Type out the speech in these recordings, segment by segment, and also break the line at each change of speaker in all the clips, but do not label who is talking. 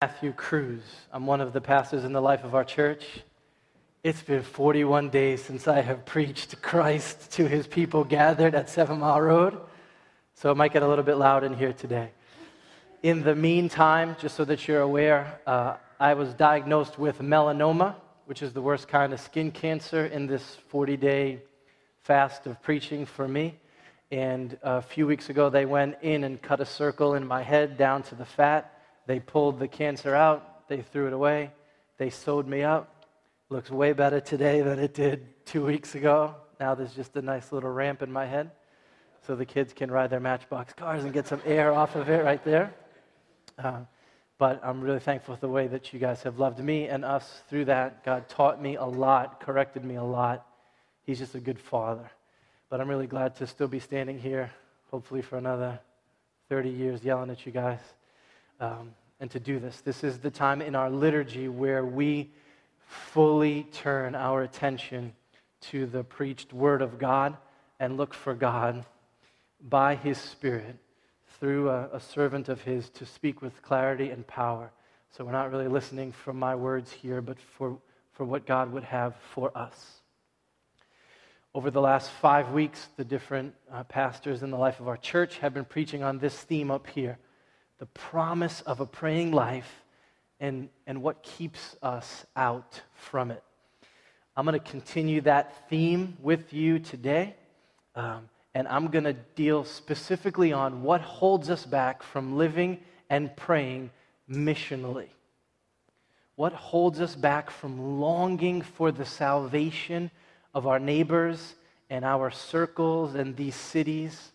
Matthew Cruz. I'm one of the pastors in the life of our church. It's been 41 days since I have preached Christ to his people gathered at Seven Mile Road, so it might get a little bit loud in here today. In the meantime, just so that you're aware, uh, I was diagnosed with melanoma, which is the worst kind of skin cancer in this 40 day fast of preaching for me. And a few weeks ago, they went in and cut a circle in my head down to the fat they pulled the cancer out, they threw it away, they sewed me up. Looks way better today than it did two weeks ago. Now there's just a nice little ramp in my head so the kids can ride their matchbox cars and get some air off of it right there. Uh, but I'm really thankful for the way that you guys have loved me and us through that. God taught me a lot, corrected me a lot. He's just a good father. But I'm really glad to still be standing here, hopefully for another 30 years, yelling at you guys um, and to do this. This is the time in our liturgy where we fully turn our attention to the preached word of God and look for God by his Spirit through a, a, servant of his to speak with clarity and power. So we're not really listening for my words here, but for, for what God would have for us. Over the last five weeks, the different uh, pastors in the life of our church have been preaching on this theme up here the promise of a praying life and, and what keeps us out from it. I'm going to continue that theme with you today, um, and I'm going to deal specifically on what holds us back from living and praying missionally. What holds us back from longing for the salvation of our neighbors and our circles and these cities?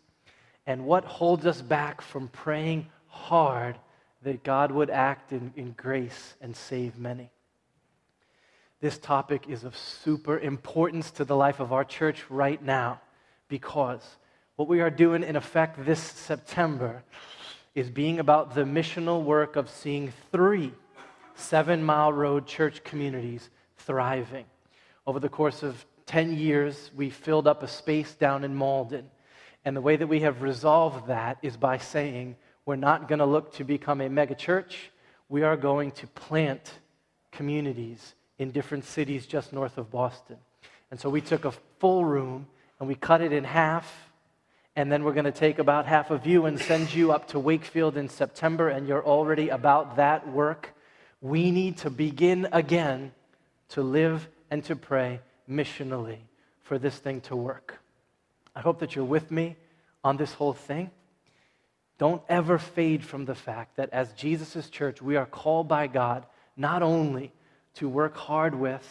And what holds us back from praying hard that God would act in, in grace and save many. This topic is of super importance to the life of our church right now because what we are doing, in effect, this September is being about the missional work of seeing three Seven Mile Road church communities thriving. Over the course of 10 years, we filled up a space down in Malden. And the way that we have resolved that is by saying, we're not going to look to become a megachurch. We are going to plant communities in different cities just north of Boston. And so we took a full room and we cut it in half. And then we're going to take about half of you and send you up to Wakefield in September, and you're already about that work. We need to begin again to live and to pray missionally for this thing to work. I hope that you're with me on this whole thing. Don't ever fade from the fact that as Jesus' church, we are called by God not only to work hard with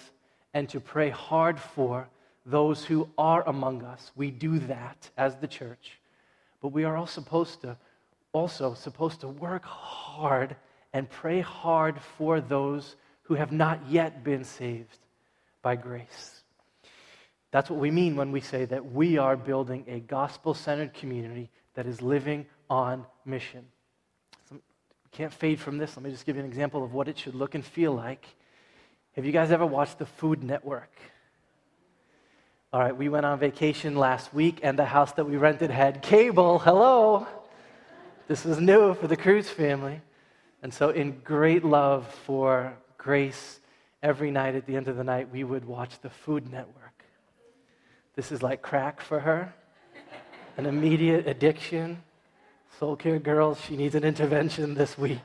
and to pray hard for those who are among us. We do that as the church. But we are also supposed to also supposed to work hard and pray hard for those who have not yet been saved by grace. That's what we mean when we say that we are building a gospel centered community that is living on mission. So, can't fade from this. Let me just give you an example of what it should look and feel like. Have you guys ever watched the Food Network? All right, we went on vacation last week, and the house that we rented had cable. Hello. This was new for the Cruz family. And so, in great love for Grace, every night at the end of the night, we would watch the Food Network. This is like crack for her, an immediate addiction. Soul Care Girls, she needs an intervention this week.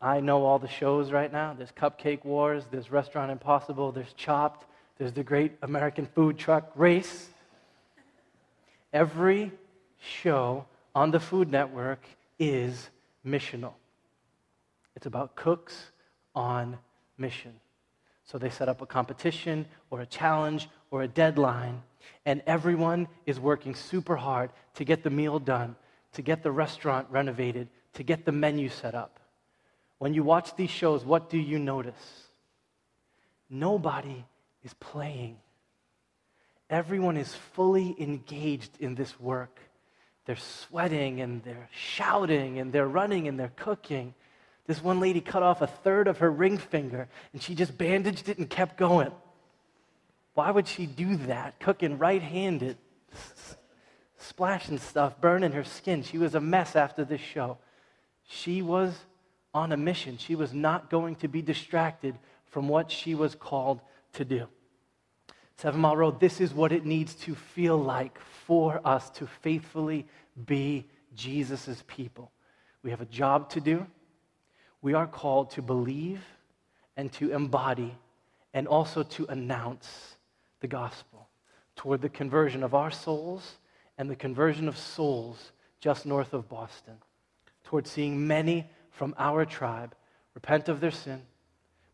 I know all the shows right now. There's Cupcake Wars, there's Restaurant Impossible, there's Chopped, there's the Great American Food Truck Race. Every show on the Food Network is missional. It's about cooks on mission. So they set up a competition or a challenge or a deadline, and everyone is working super hard to get the meal done, to get the restaurant renovated, to get the menu set up. When you watch these shows, what do you notice? Nobody is playing. Everyone is fully engaged in this work. They're sweating and they're shouting and they're running and they're cooking. This one lady cut off a third of her ring finger and she just bandaged it and kept going. Why would she do that? Cooking right handed, splashing stuff, burning her skin. She was a mess after this show. She was on a mission. She was not going to be distracted from what she was called to do. Seven Mile Road, this is what it needs to feel like for us to faithfully be Jesus' people. We have a job to do. We are called to believe and to embody and also to announce the gospel toward the conversion of our souls and the conversion of souls just north of Boston, toward seeing many from our tribe repent of their sin,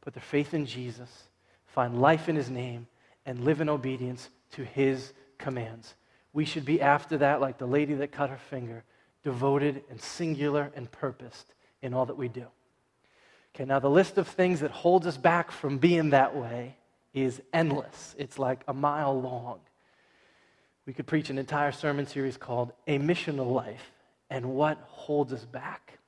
put their faith in Jesus, find life in his name, and live in obedience to his commands. We should be after that like the lady that cut her finger, devoted and singular and purposed in all that we do. Okay, now the list of things that holds us back from being that way is endless. It's like a mile long. We could preach an entire sermon series called A Missional Life and What Holds Us Back.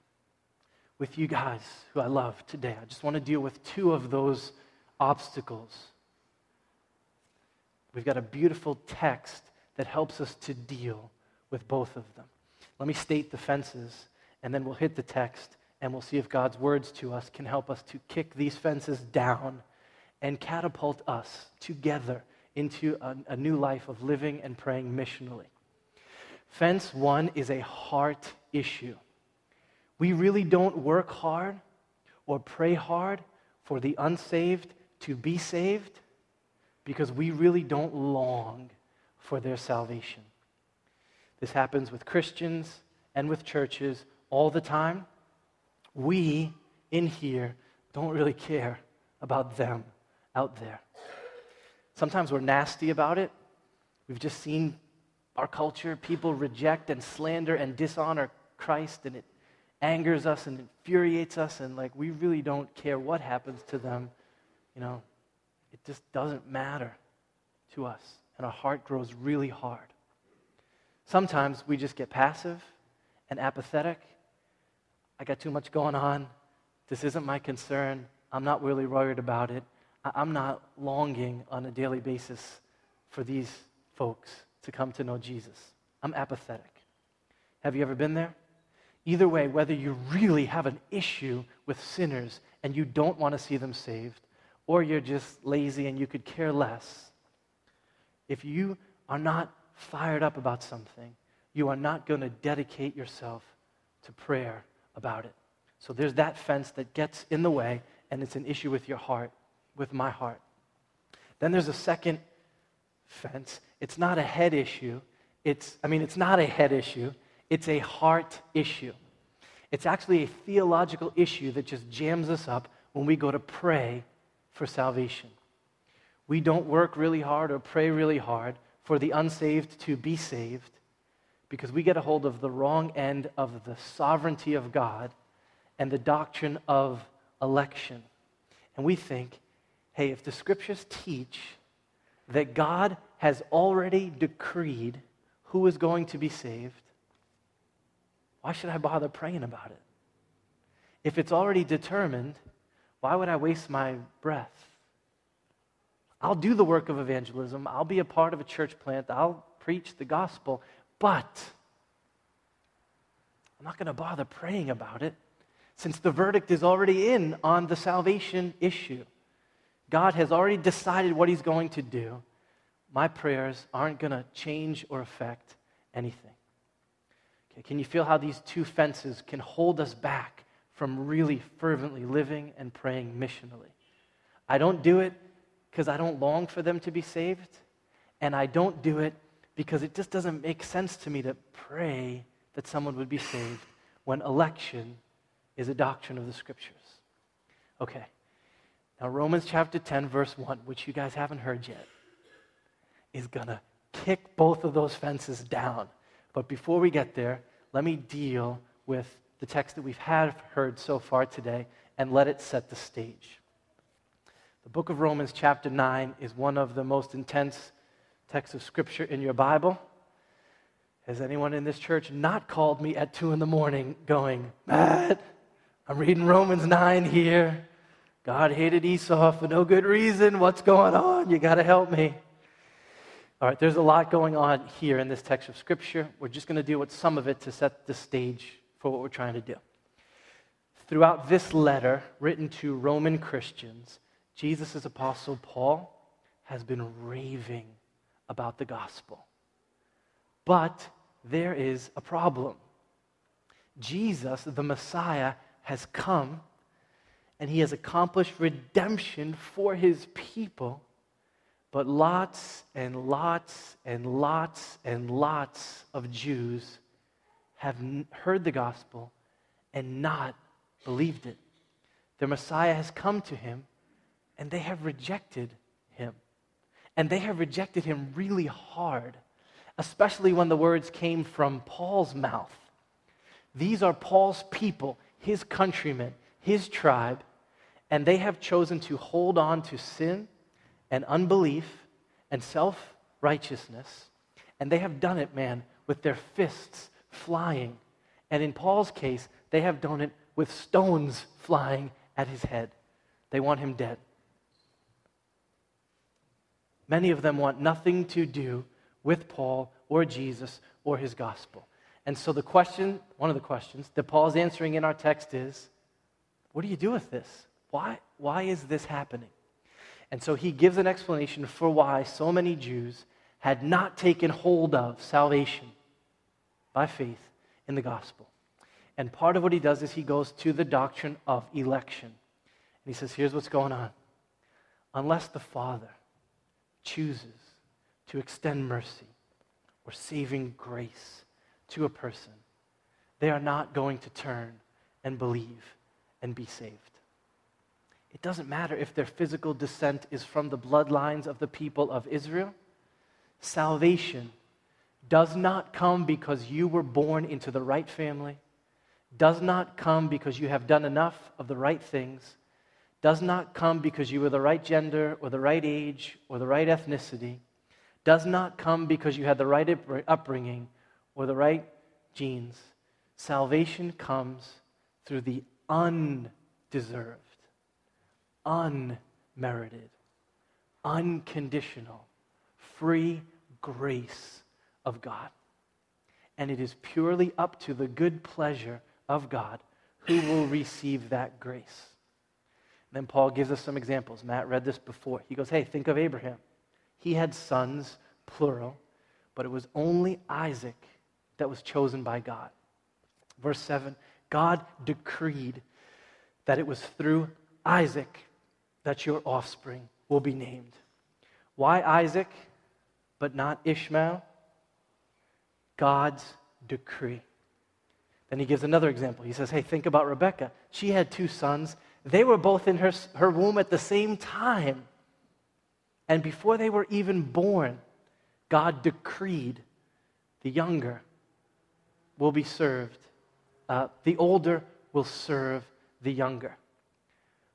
With you guys who I love today, I just want to deal with two of those obstacles. We've got a beautiful text that helps us to deal with both of them. Let me state the fences, and then we'll hit the text, and we'll see if God's words to us can help us to kick these fences down and catapult us together into a, a new life of living and praying missionally. Fence one is a heart issue. We really don't work hard or pray hard for the unsaved to be saved because we really don't long for their salvation. This happens with Christians and with churches all the time. We in here don't really care about them out there. Sometimes we're nasty about it. We've just seen our culture, people reject and slander and dishonor Christ, and it angers us and infuriates us, and like we really don't care what happens to them. You know, it just doesn't matter to us, and our heart grows really hard. Sometimes we just get passive and apathetic. I got too much going on. This isn't my concern. I'm not really worried about it. I'm not longing on a daily basis for these folks to come to know Jesus. I'm apathetic. Have you ever been there? Either way, whether you really have an issue with sinners and you don't want to see them saved, or you're just lazy and you could care less, if you are not fired up about something, you are not going to dedicate yourself to prayer about it. So there's that fence that gets in the way, and it's an issue with your heart with my heart. Then there's a second fence. It's not a head issue. It's, I mean, it's not a head issue, it's a heart issue. It's actually a theological issue that just jams us up when we go to pray for salvation. We don't work really hard or pray really hard for the unsaved to be saved because we get a hold of the wrong end of the sovereignty of God and the doctrine of election. And we think hey, if the scriptures teach that God has already decreed who is going to be saved, why should I bother praying about it? If it's already determined, why would I waste my breath? I'll do the work of evangelism. I'll be a part of a church plant. I'll preach the gospel. But I'm not going to bother praying about it since the verdict is already in on the salvation issue. God has already decided what He's going to do. My prayers aren't going to change or affect anything. Okay, can you feel how these two fences can hold us back from really fervently living and praying missionally? I don't do it because I don't long for them to be saved, and I don't do it because it just doesn't make sense to me to pray that someone would be saved when election is a doctrine of the scriptures. Okay, now, Romans chapter 10, verse 1, which you guys haven't heard yet, is going to kick both of those fences down. But before we get there, let me deal with the text that we've had heard so far today and let it set the stage. The book of Romans, chapter 9, is one of the most intense texts of Scripture in your Bible. Has anyone in this church not called me at 2 in the morning going, Matt, I'm reading Romans 9 here. God hated Esau for no good reason. What's going on? You got to help me. All right, there's a lot going on here in this text of Scripture. We're just going to deal with some of it to set the stage for what we're trying to do. throughout this letter written to Roman Christians, Jesus' apostle Paul has been raving about the gospel. But there is a problem. Jesus, the Messiah, has come and he has accomplished redemption for his people. But lots and lots and lots and lots of Jews have heard the gospel and not believed it. The Messiah has come to him and they have rejected him. And they have rejected him really hard, especially when the words came from Paul's mouth. These are Paul's people, his countrymen, his tribe, and they have chosen to hold on to sin and unbelief and self righteousness. And they have done it, man, with their fists flying. And in Paul's case, they have done it with stones flying at his head. They want him dead. Many of them want nothing to do with Paul or Jesus or his gospel. And so the question, one of the questions that Paul is answering in our text is, what do you do with this? Why, why is this happening? And so he gives an explanation for why so many Jews had not taken hold of salvation by faith in the gospel. And part of what he does is he goes to the doctrine of election. And he says, here's what's going on. Unless the Father chooses to extend mercy or saving grace to a person, they are not going to turn and believe and be saved. It doesn't matter if their physical descent is from the bloodlines of the people of Israel. Salvation does not come because you were born into the right family, does not come because you have done enough of the right things does not come because you were the right gender or the right age or the right ethnicity, does not come because you had the right upbringing or the right genes. Salvation comes through the undeserved, unmerited, unconditional, free grace of God. And it is purely up to the good pleasure of God who will receive that grace. Then Paul gives us some examples. Matt read this before. He goes, Hey, think of Abraham. He had sons, plural, but it was only Isaac that was chosen by God. Verse 7 God decreed that it was through Isaac that your offspring will be named. Why Isaac, but not Ishmael? God's decree. Then he gives another example. He says, Hey, think about Rebecca. She had two sons they were both in her, her womb at the same time. And before they were even born, God decreed the younger will be served, uh, the older will serve the younger.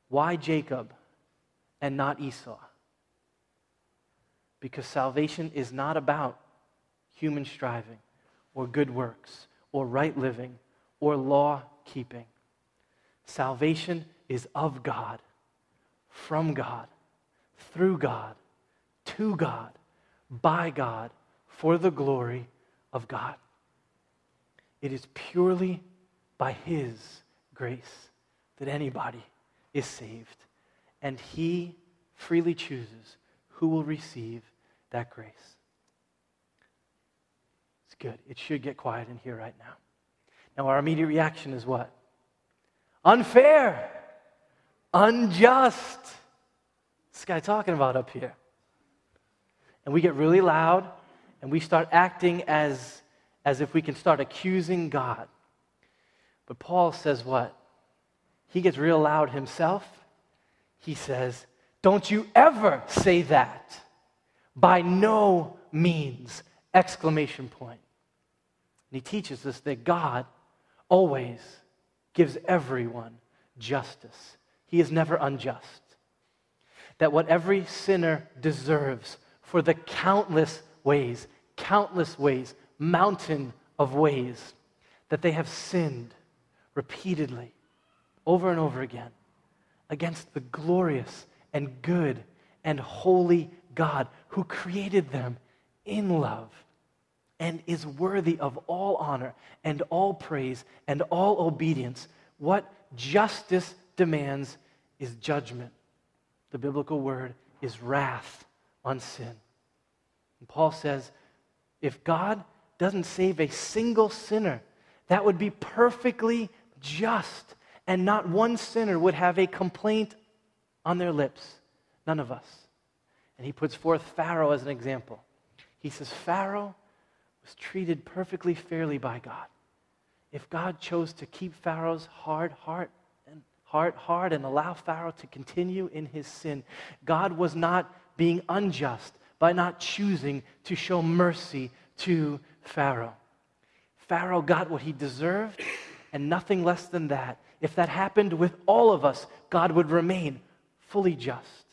Why Jacob and not Esau? Because salvation is not about human striving or good works or right living or law keeping. Salvation is of God, from God, through God, to God, by God, for the glory of God. It is purely by His grace that anybody is saved. And He freely chooses who will receive that grace. It's good. It should get quiet in here right now. Now, our immediate reaction is what? Unfair unjust. This guy talking about up here. And we get really loud and we start acting as, as if we can start accusing God. But Paul says what? He gets real loud himself. He says, Don't you ever say that. By no means! Exclamation point. And he teaches us that God always gives everyone justice he is never unjust. That what every sinner deserves for the countless ways, countless ways, mountain of ways that they have sinned repeatedly over and over again against the glorious and good and holy God who created them in love and is worthy of all honor and all praise and all obedience. What justice demands is judgment. The biblical word is wrath on sin. And Paul says if God doesn't save a single sinner, that would be perfectly just, and not one sinner would have a complaint on their lips. None of us. And he puts forth Pharaoh as an example. He says, Pharaoh was treated perfectly fairly by God. If God chose to keep Pharaoh's hard heart and heart hard and allow Pharaoh to continue in his sin, God was not being unjust by not choosing to show mercy to Pharaoh. Pharaoh got what he deserved and nothing less than that. If that happened with all of us, God would remain fully just.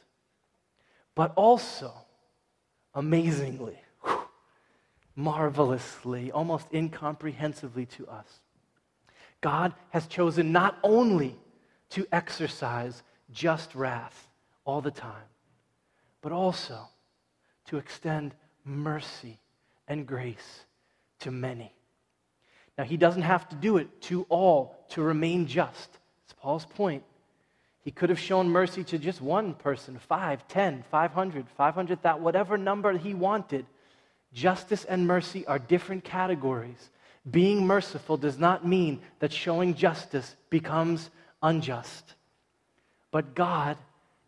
But also, amazingly, marvelously, almost incomprehensibly to us, God has chosen not only to exercise just wrath all the time, but also to extend mercy and grace to many. Now, he doesn't have to do it to all to remain just. It's Paul's point. He could have shown mercy to just one person, five, ten, five hundred, five hundred that whatever number he wanted. Justice and mercy are different categories. Being merciful does not mean that showing justice becomes unjust. But God,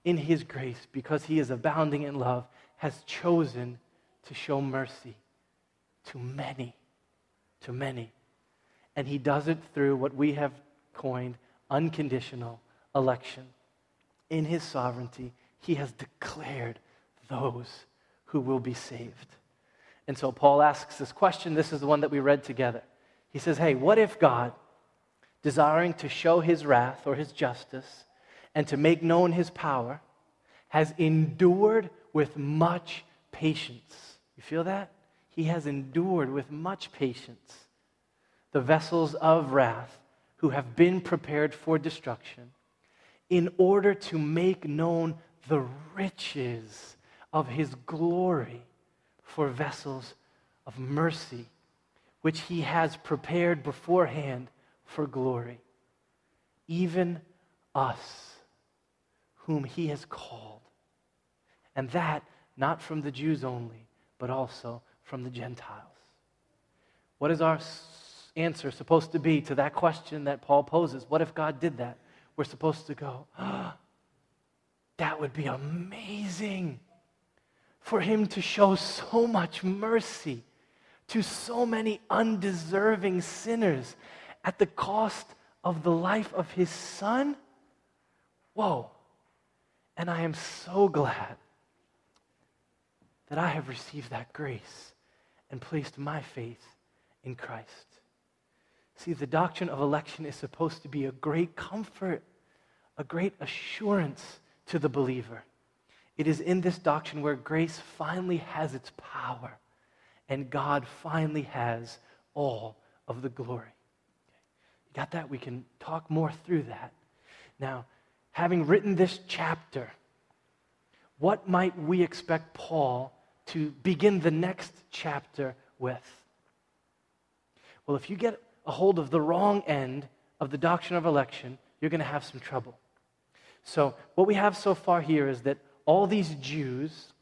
in His grace, because He is abounding in love, has chosen to show mercy to many, to many. And he does it through what we have coined unconditional election. In his sovereignty, he has declared those who will be saved. And so Paul asks this question. This is the one that we read together. He says, Hey, what if God, desiring to show his wrath or his justice and to make known his power, has endured with much patience? You feel that? he has endured with much patience the vessels of wrath who have been prepared for destruction in order to make known the riches of his glory for vessels of mercy, which he has prepared beforehand for glory. Even us, whom he has called. And that not from the Jews only, but also from the Gentiles? What is our answer supposed to be to that question that Paul poses? What if God did that? We're supposed to go, oh, that would be amazing for him to show so much mercy to so many undeserving sinners at the cost of the life of his son? Whoa. And I am so glad that I have received that grace and placed my faith in Christ. See, the doctrine of election is supposed to be a great comfort, a great assurance to the believer. It is in this doctrine where grace finally has its power and God finally has all of the glory. You got that? We can talk more through that. Now, having written this chapter, what might we expect Paul to begin the next chapter with. Well, if you get a hold of the wrong end of the doctrine of election, you're going to have some trouble. So, what we have so far here is that all these Jews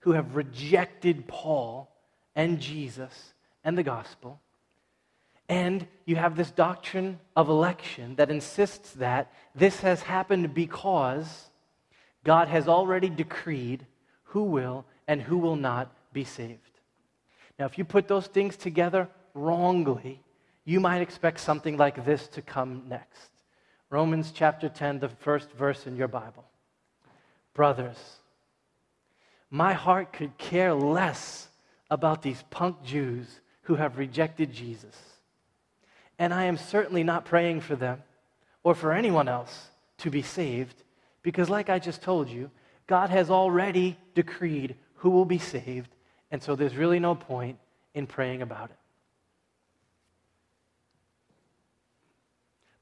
who have rejected Paul and Jesus and the gospel, and you have this doctrine of election that insists that this has happened because God has already decreed who will and who will not be saved. Now, if you put those things together wrongly, you might expect something like this to come next. Romans chapter 10, the first verse in your Bible. Brothers, my heart could care less about these punk Jews who have rejected Jesus. And I am certainly not praying for them or for anyone else to be saved because, like I just told you, God has already decreed who will be saved, and so there's really no point in praying about it.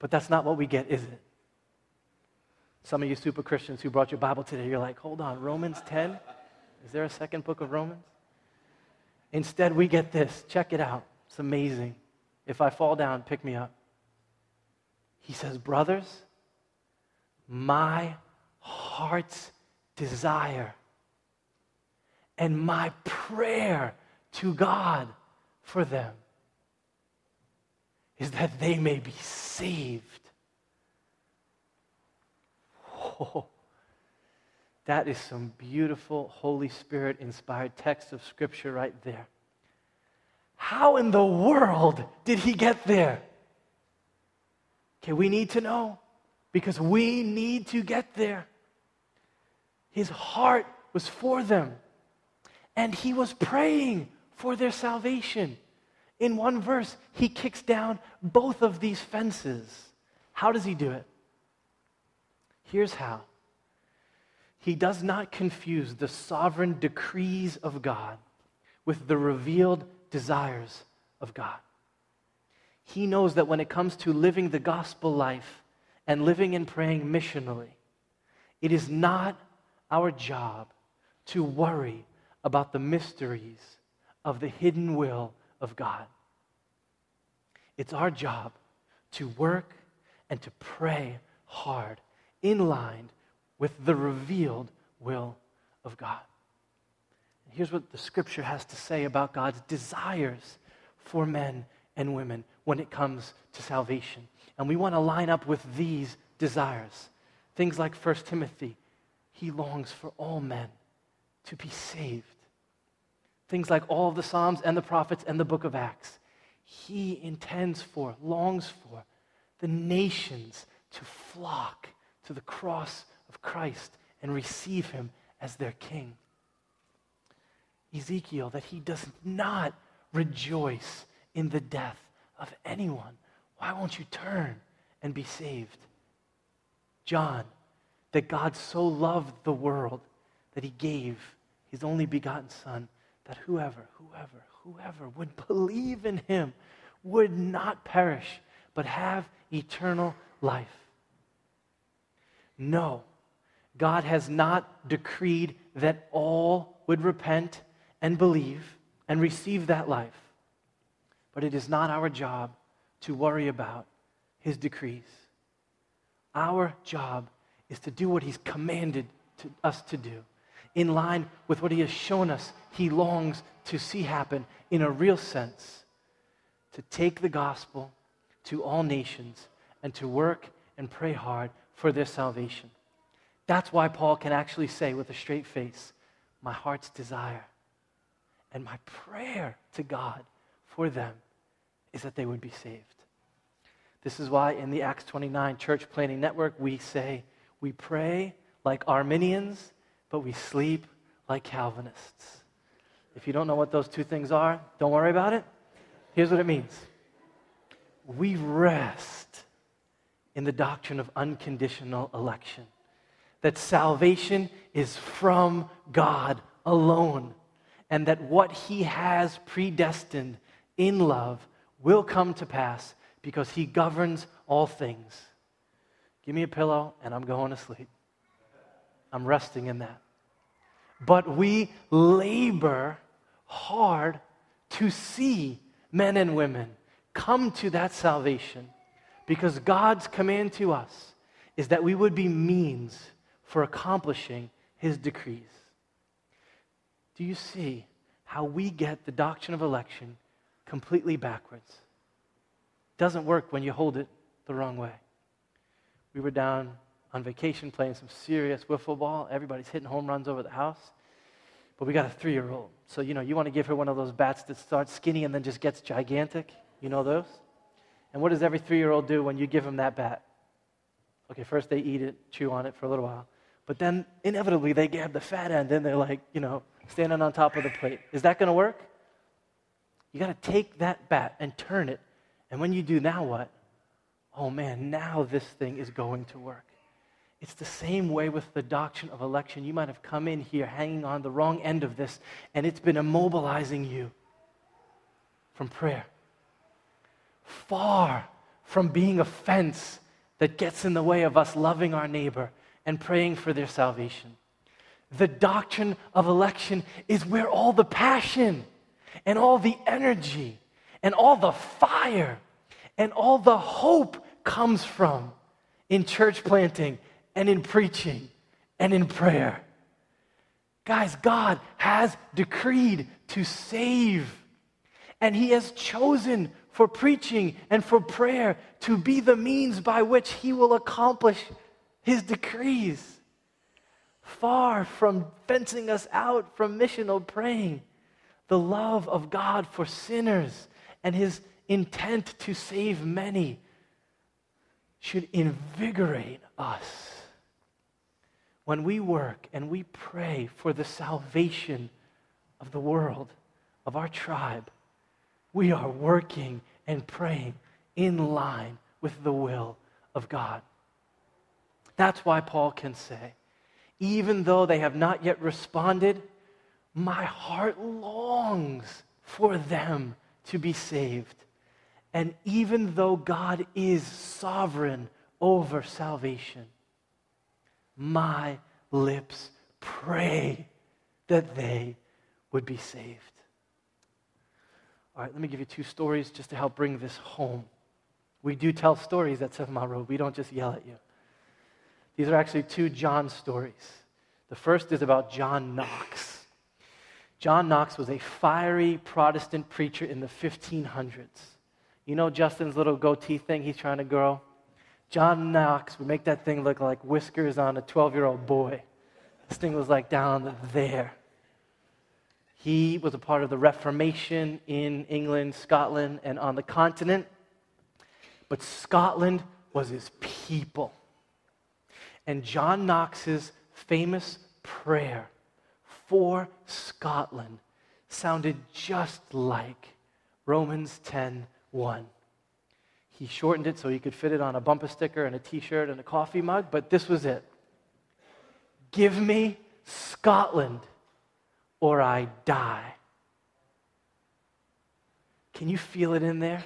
But that's not what we get, is it? Some of you super Christians who brought your Bible today, you're like, hold on, Romans 10? Is there a second book of Romans? Instead, we get this. Check it out. It's amazing. If I fall down, pick me up. He says, Brothers, my heart's desire and my prayer to God for them is that they may be saved. That is some beautiful Holy Spirit inspired text of Scripture right there. How in the world did he get there? Okay, we need to know because we need to get there. His heart was for them, and he was praying for their salvation. In one verse, he kicks down both of these fences. How does he do it? Here's how he does not confuse the sovereign decrees of God with the revealed desires of God. He knows that when it comes to living the gospel life and living and praying missionally, it is not our job to worry about the mysteries of the hidden will of God. It's our job to work and to pray hard in line with the revealed will of God. Here's what the scripture has to say about God's desires for men and women when it comes to salvation. And we want to line up with these desires. Things like 1 Timothy, he longs for all men to be saved. Things like all of the Psalms and the prophets and the book of Acts, he intends for, longs for the nations to flock to the cross of Christ and receive him as their king. Ezekiel, that he does not rejoice in the death of anyone. Why won't you turn and be saved? John, that God so loved the world that he gave his only begotten Son, that whoever, whoever, whoever would believe in him would not perish, but have eternal life. No, God has not decreed that all would repent and believe and receive that life. But it is not our job to worry about his decrees. Our job is to do what he's commanded to us to do, in line with what he has shown us he longs to see happen in a real sense, to take the gospel to all nations and to work and pray hard for their salvation. That's why Paul can actually say with a straight face, My heart's desire and my prayer to God for them is that they would be saved. This is why in the Acts 29 Church Planting Network, we say, We pray like Arminians, but we sleep like Calvinists. If you don't know what those two things are, don't worry about it. Here's what it means we rest in the doctrine of unconditional election that salvation is from God alone, and that what He has predestined in love will come to pass because He governs all things. Give me a pillow, and I'm going to sleep. I'm resting in that. But we labor hard to see men and women come to that salvation because God's command to us is that we would be means for accomplishing his decrees. Do you see how we get the doctrine of election completely backwards? Doesn't work when you hold it the wrong way. We were down on vacation playing some serious wiffle ball. Everybody's hitting home runs over the house. But we got a three year old. So, you know, you want to give her one of those bats that starts skinny and then just gets gigantic. You know those? And what does every three year old do when you give them that bat? Okay, first they eat it, chew on it for a little while. But then inevitably they grab the fat end and they're like, you know, standing on top of the plate. Is that going to work? You got to take that bat and turn it. And when you do, now what? Oh man, now this thing is going to work. It's the same way with the doctrine of election. You might have come in here hanging on the wrong end of this, and it's been immobilizing you from prayer. Far from being a fence that gets in the way of us loving our neighbor and praying for their salvation. The doctrine of election is where all the passion and all the energy and all the fire and all the hope comes from in church planting and in preaching and in prayer. Guys, God has decreed to save, and He has chosen for preaching and for prayer to be the means by which He will accomplish His decrees. Far from fencing us out from missional praying, the love of God for sinners and His intent to save many should invigorate us when we work and we pray for the salvation of the world, of our tribe, we are working and praying in line with the will of God. That's why Paul can say, even though they have not yet responded, my heart longs for them to be saved. And even though God is sovereign over salvation, my lips pray that they would be saved. All right, let me give you two stories just to help bring this home. We do tell stories at Seven Mile Road, we don't just yell at you. These are actually two John stories. The first is about John Knox. John Knox was a fiery Protestant preacher in the 1500s. You know Justin's little goatee thing he's trying to grow? John Knox would make that thing look like whiskers on a 12 year old boy. This thing was like down there. He was a part of the Reformation in England, Scotland, and on the continent. But Scotland was his people. And John Knox's famous prayer for Scotland sounded just like Romans 10 1. He shortened it so he could fit it on a bumper sticker and a t shirt and a coffee mug, but this was it. Give me Scotland or I die. Can you feel it in there?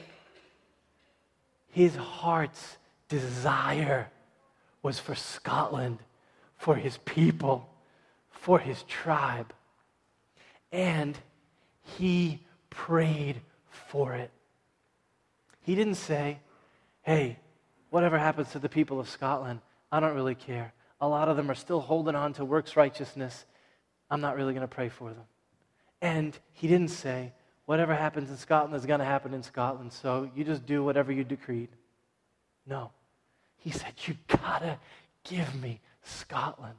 His heart's desire was for Scotland, for his people, for his tribe. And he prayed for it. He didn't say, hey, whatever happens to the people of Scotland, I don't really care. A lot of them are still holding on to works righteousness. I'm not really going to pray for them. And he didn't say, whatever happens in Scotland is going to happen in Scotland, so you just do whatever you decreed. No. He said, You gotta give me Scotland.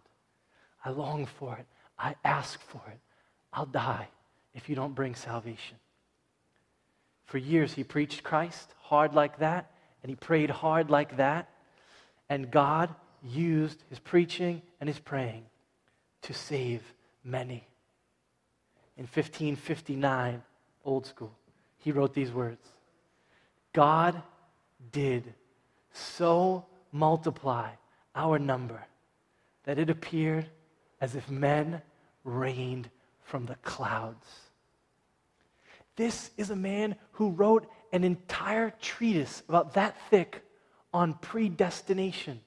I long for it. I ask for it. I'll die if you don't bring salvation. For years, he preached Christ hard like that, and he prayed hard like that. And God used his preaching and his praying to save many. In 1559, old school, he wrote these words God did so multiply our number that it appeared as if men rained from the clouds. This is a man who wrote an entire treatise about that thick on predestination.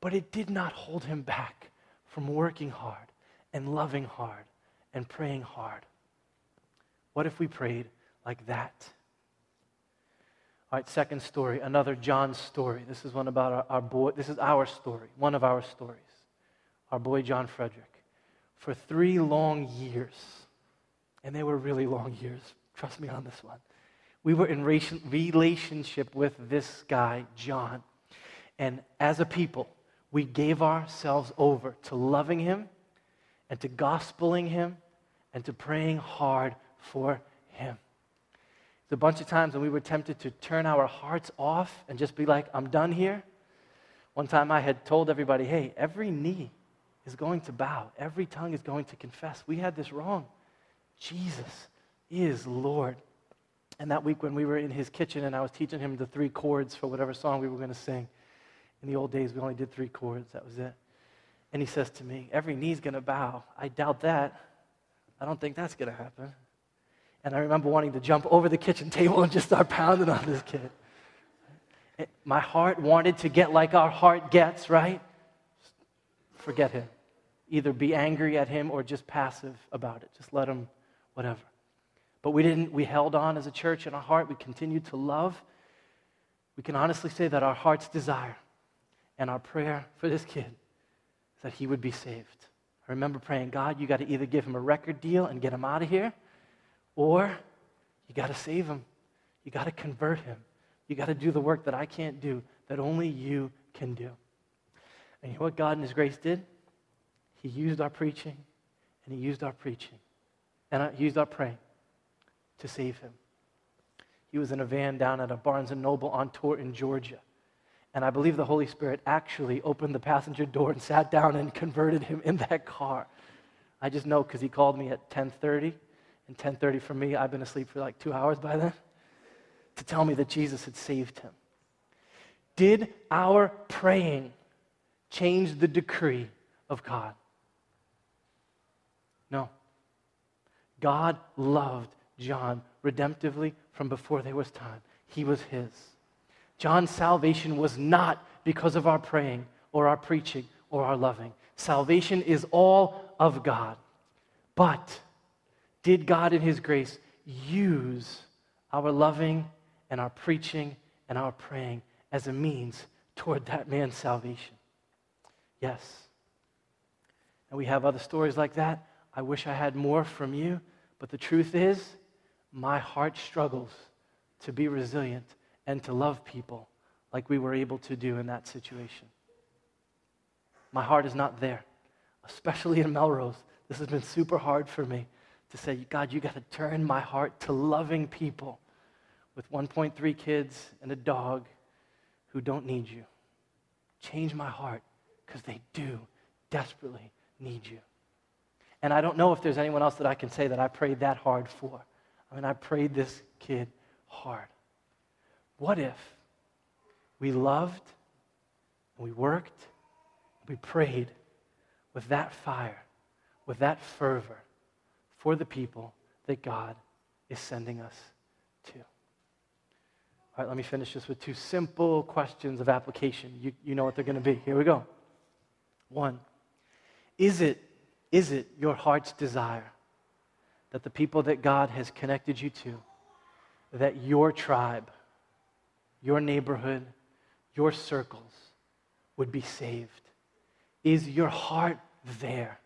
But it did not hold him back from working hard and loving hard and praying hard. What if we prayed like that? All right, second story, another John story. This is one about our, our boy. This is our story, one of our stories. Our boy John Frederick. For three long years, and they were really long years. Trust me on this one. We were in relationship with this guy, John. And as a people, we gave ourselves over to loving him and to gospeling him and to praying hard for him. There's a bunch of times when we were tempted to turn our hearts off and just be like, I'm done here. One time I had told everybody, hey, every knee is going to bow, every tongue is going to confess. We had this wrong. Jesus is Lord. And that week when we were in his kitchen and I was teaching him the three chords for whatever song we were going to sing, in the old days we only did three chords, that was it. And he says to me, Every knee's going to bow. I doubt that. I don't think that's going to happen. And I remember wanting to jump over the kitchen table and just start pounding on this kid. My heart wanted to get like our heart gets, right? Forget him. Either be angry at him or just passive about it. Just let him whatever. But we didn't, we held on as a church in our heart. We continued to love. we can honestly say that our heart's desire and our prayer for this kid is that he would be saved. I remember praying, God, you got to either give him a record deal and get him out of here, or you got to save him. You got to convert him. You got to do the work that I can't do, that only you can do. And you know what God in His grace did? He used our preaching, and He used our preaching, and uh, He used our praying to save him. He was in a van down at a Barnes and Noble on tour in Georgia. And I believe the Holy Spirit actually opened the passenger door and sat down and converted him in that car. I just know because he called me at 10:30, and 10:30 for me, I've been asleep for like two hours by then, to tell me that Jesus had saved him. Did our praying change the decree of God? No. God loved John redemptively from before there was time. He was his. John's salvation was not because of our praying or our preaching or our loving. Salvation is all of God. But did God, in His grace, use our loving and our preaching and our praying as a means toward that man's salvation? Yes. And we have other stories like that. I wish I had more from you, but the truth is, my heart struggles to be resilient and to love people like we were able to do in that situation. My heart is not there, especially in Melrose. This has been super hard for me to say, God, you got to turn my heart to loving people with 1.3 kids and a dog who don't need you. Change my heart because they do desperately need you. And I don't know if there's anyone else that I can say that I prayed that hard for. I mean, I prayed this kid hard. What if we loved, and we worked, and we prayed with that fire, with that fervor for the people that God is sending us to? All right, let me finish this with two simple questions of application. You, you know what they're going to be. Here we go. One, is it, is it your heart's desire that the people that God has connected you to, that your tribe, your neighborhood, your circles would be saved? Is your heart there?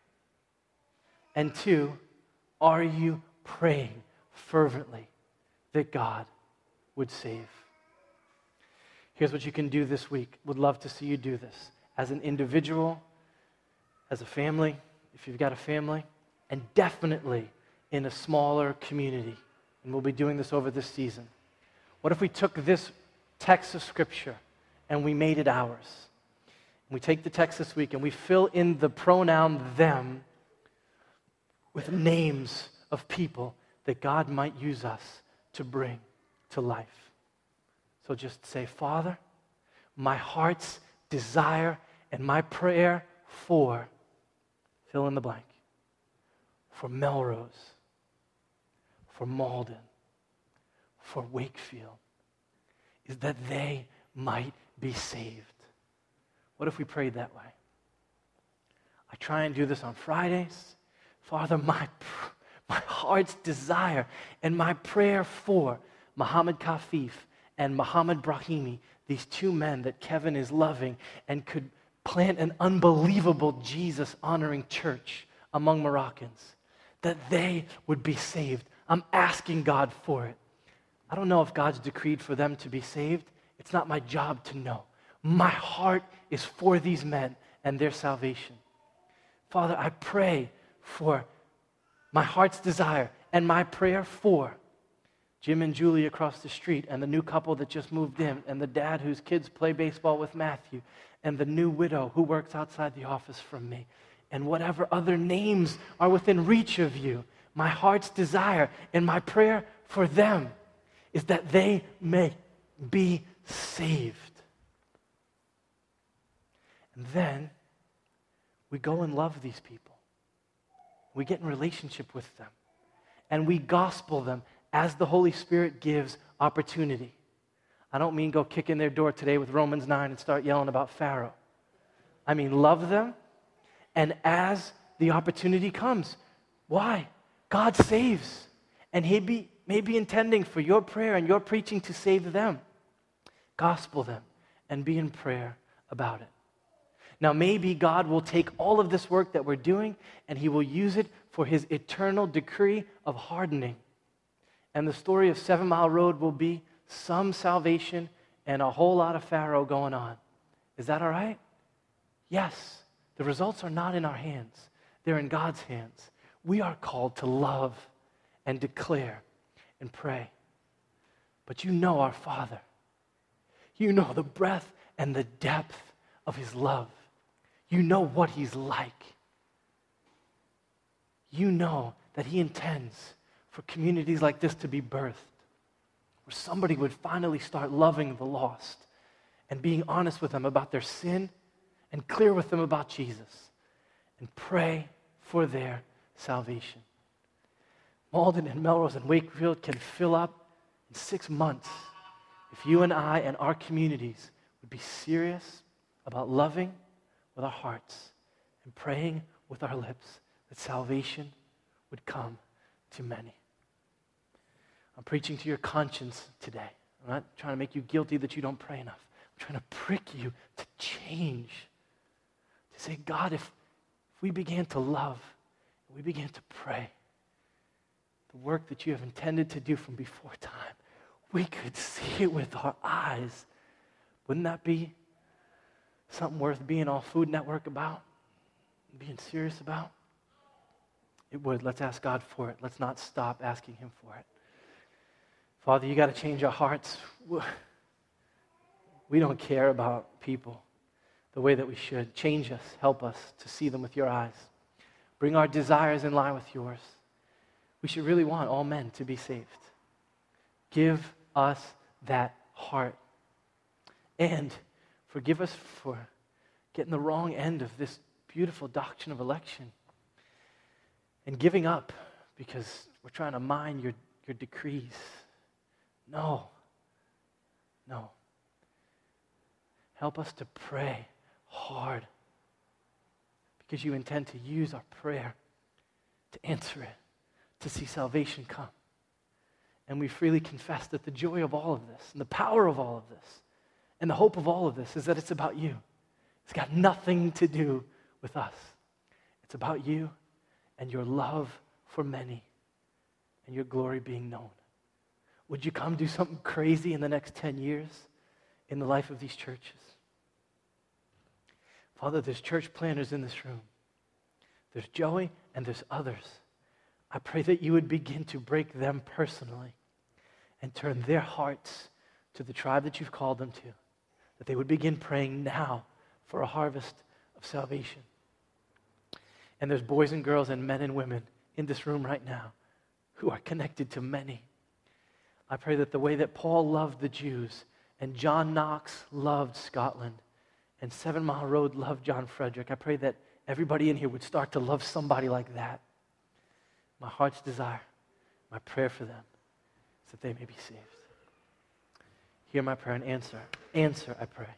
And two, are you praying fervently that God would save? Here's what you can do this week. Would love to see you do this as an individual, as a family, if you've got a family, and definitely in a smaller community. And we'll be doing this over this season. What if we took this text of Scripture and we made it ours? We take the text this week and we fill in the pronoun them with names of people that God might use us to bring to life. So just say, Father, my heart's desire and my prayer for, fill in the blank, for Melrose for Malden, for Wakefield, is that they might be saved. What if we prayed that way? I try and do this on Fridays. Father, my, my heart's desire and my prayer for Muhammad Kafif and Muhammad Brahimi, these two men that Kevin is loving and could plant an unbelievable Jesus honoring church among Moroccans, that they would be saved I'm asking God for it. I don't know if God's decreed for them to be saved. It's not my job to know. My heart is for these men and their salvation. Father, I pray for my heart's desire and my prayer for Jim and Julie across the street, and the new couple that just moved in, and the dad whose kids play baseball with Matthew, and the new widow who works outside the office from me, and whatever other names are within reach of you my heart's desire and my prayer for them is that they may be saved. And then we go and love these people. We get in relationship with them. And we gospel them as the Holy Spirit gives opportunity. I don't mean go kick in their door today with Romans 9 and start yelling about Pharaoh. I mean, love them, and as the opportunity comes, why? God saves. And He be, may be intending for your prayer and your preaching to save them. gospel them, and be in prayer about it. Now, maybe God will take all of this work that we're doing and He will use it for His eternal decree of hardening. And the story of Seven Mile Road will be some salvation and a whole lot of Pharaoh going on. Is that all right? Yes. The results are not in our hands, they're in God's hands. We are called to love and declare and pray. But you know our Father. You know the breadth and the depth of His love. You know what He's like. You know that He intends for communities like this to be birthed, where somebody would finally start loving the lost and being honest with them about their sin and clear with them about Jesus and pray for their salvation. Malden and Melrose and Wakefield can fill up in six months if you and I and our communities would be serious about loving with our hearts and praying with our lips that salvation would come to many. I'm preaching to your conscience today. I'm not trying to make you guilty that you don't pray enough. I'm trying to prick you to change. To say, God, if, if we began to love, we began to pray, the work that you have intended to do from before time, we could see it with our eyes. Wouldn't that be something worth being all Food Network about? Being serious about? It would. Let's ask God for it. Let's not stop asking Him for it. Father, you got to change our hearts. We don't care about people the way that we should. Change us. Help us to see them with your eyes. Bring our desires in line with yours. We should really want all men to be saved. Give us that heart. And forgive us for getting the wrong end of this beautiful doctrine of election and giving up because we're trying to mine your, your decrees. No. No. Help us to pray hard because you intend to use our prayer to answer it, to see salvation come. And we freely confess that the joy of all of this and the power of all of this and the hope of all of this is that it's about you. It's got nothing to do with us. It's about you and your love for many and your glory being known. Would you come do something crazy in the next 10 years in the life of these churches? Father, there's church planters in this room. There's Joey and there's others. I pray that you would begin to break them personally and turn their hearts to the tribe that you've called them to, that they would begin praying now for a harvest of salvation. And there's boys and girls and men and women in this room right now who are connected to many. I pray that the way that Paul loved the Jews and John Knox loved Scotland and Seven Mile Road loved John Frederick, I pray that everybody in here would start to love somebody like that. My heart's desire, my prayer for them is that they may be saved. Hear my prayer and answer. Answer, I pray.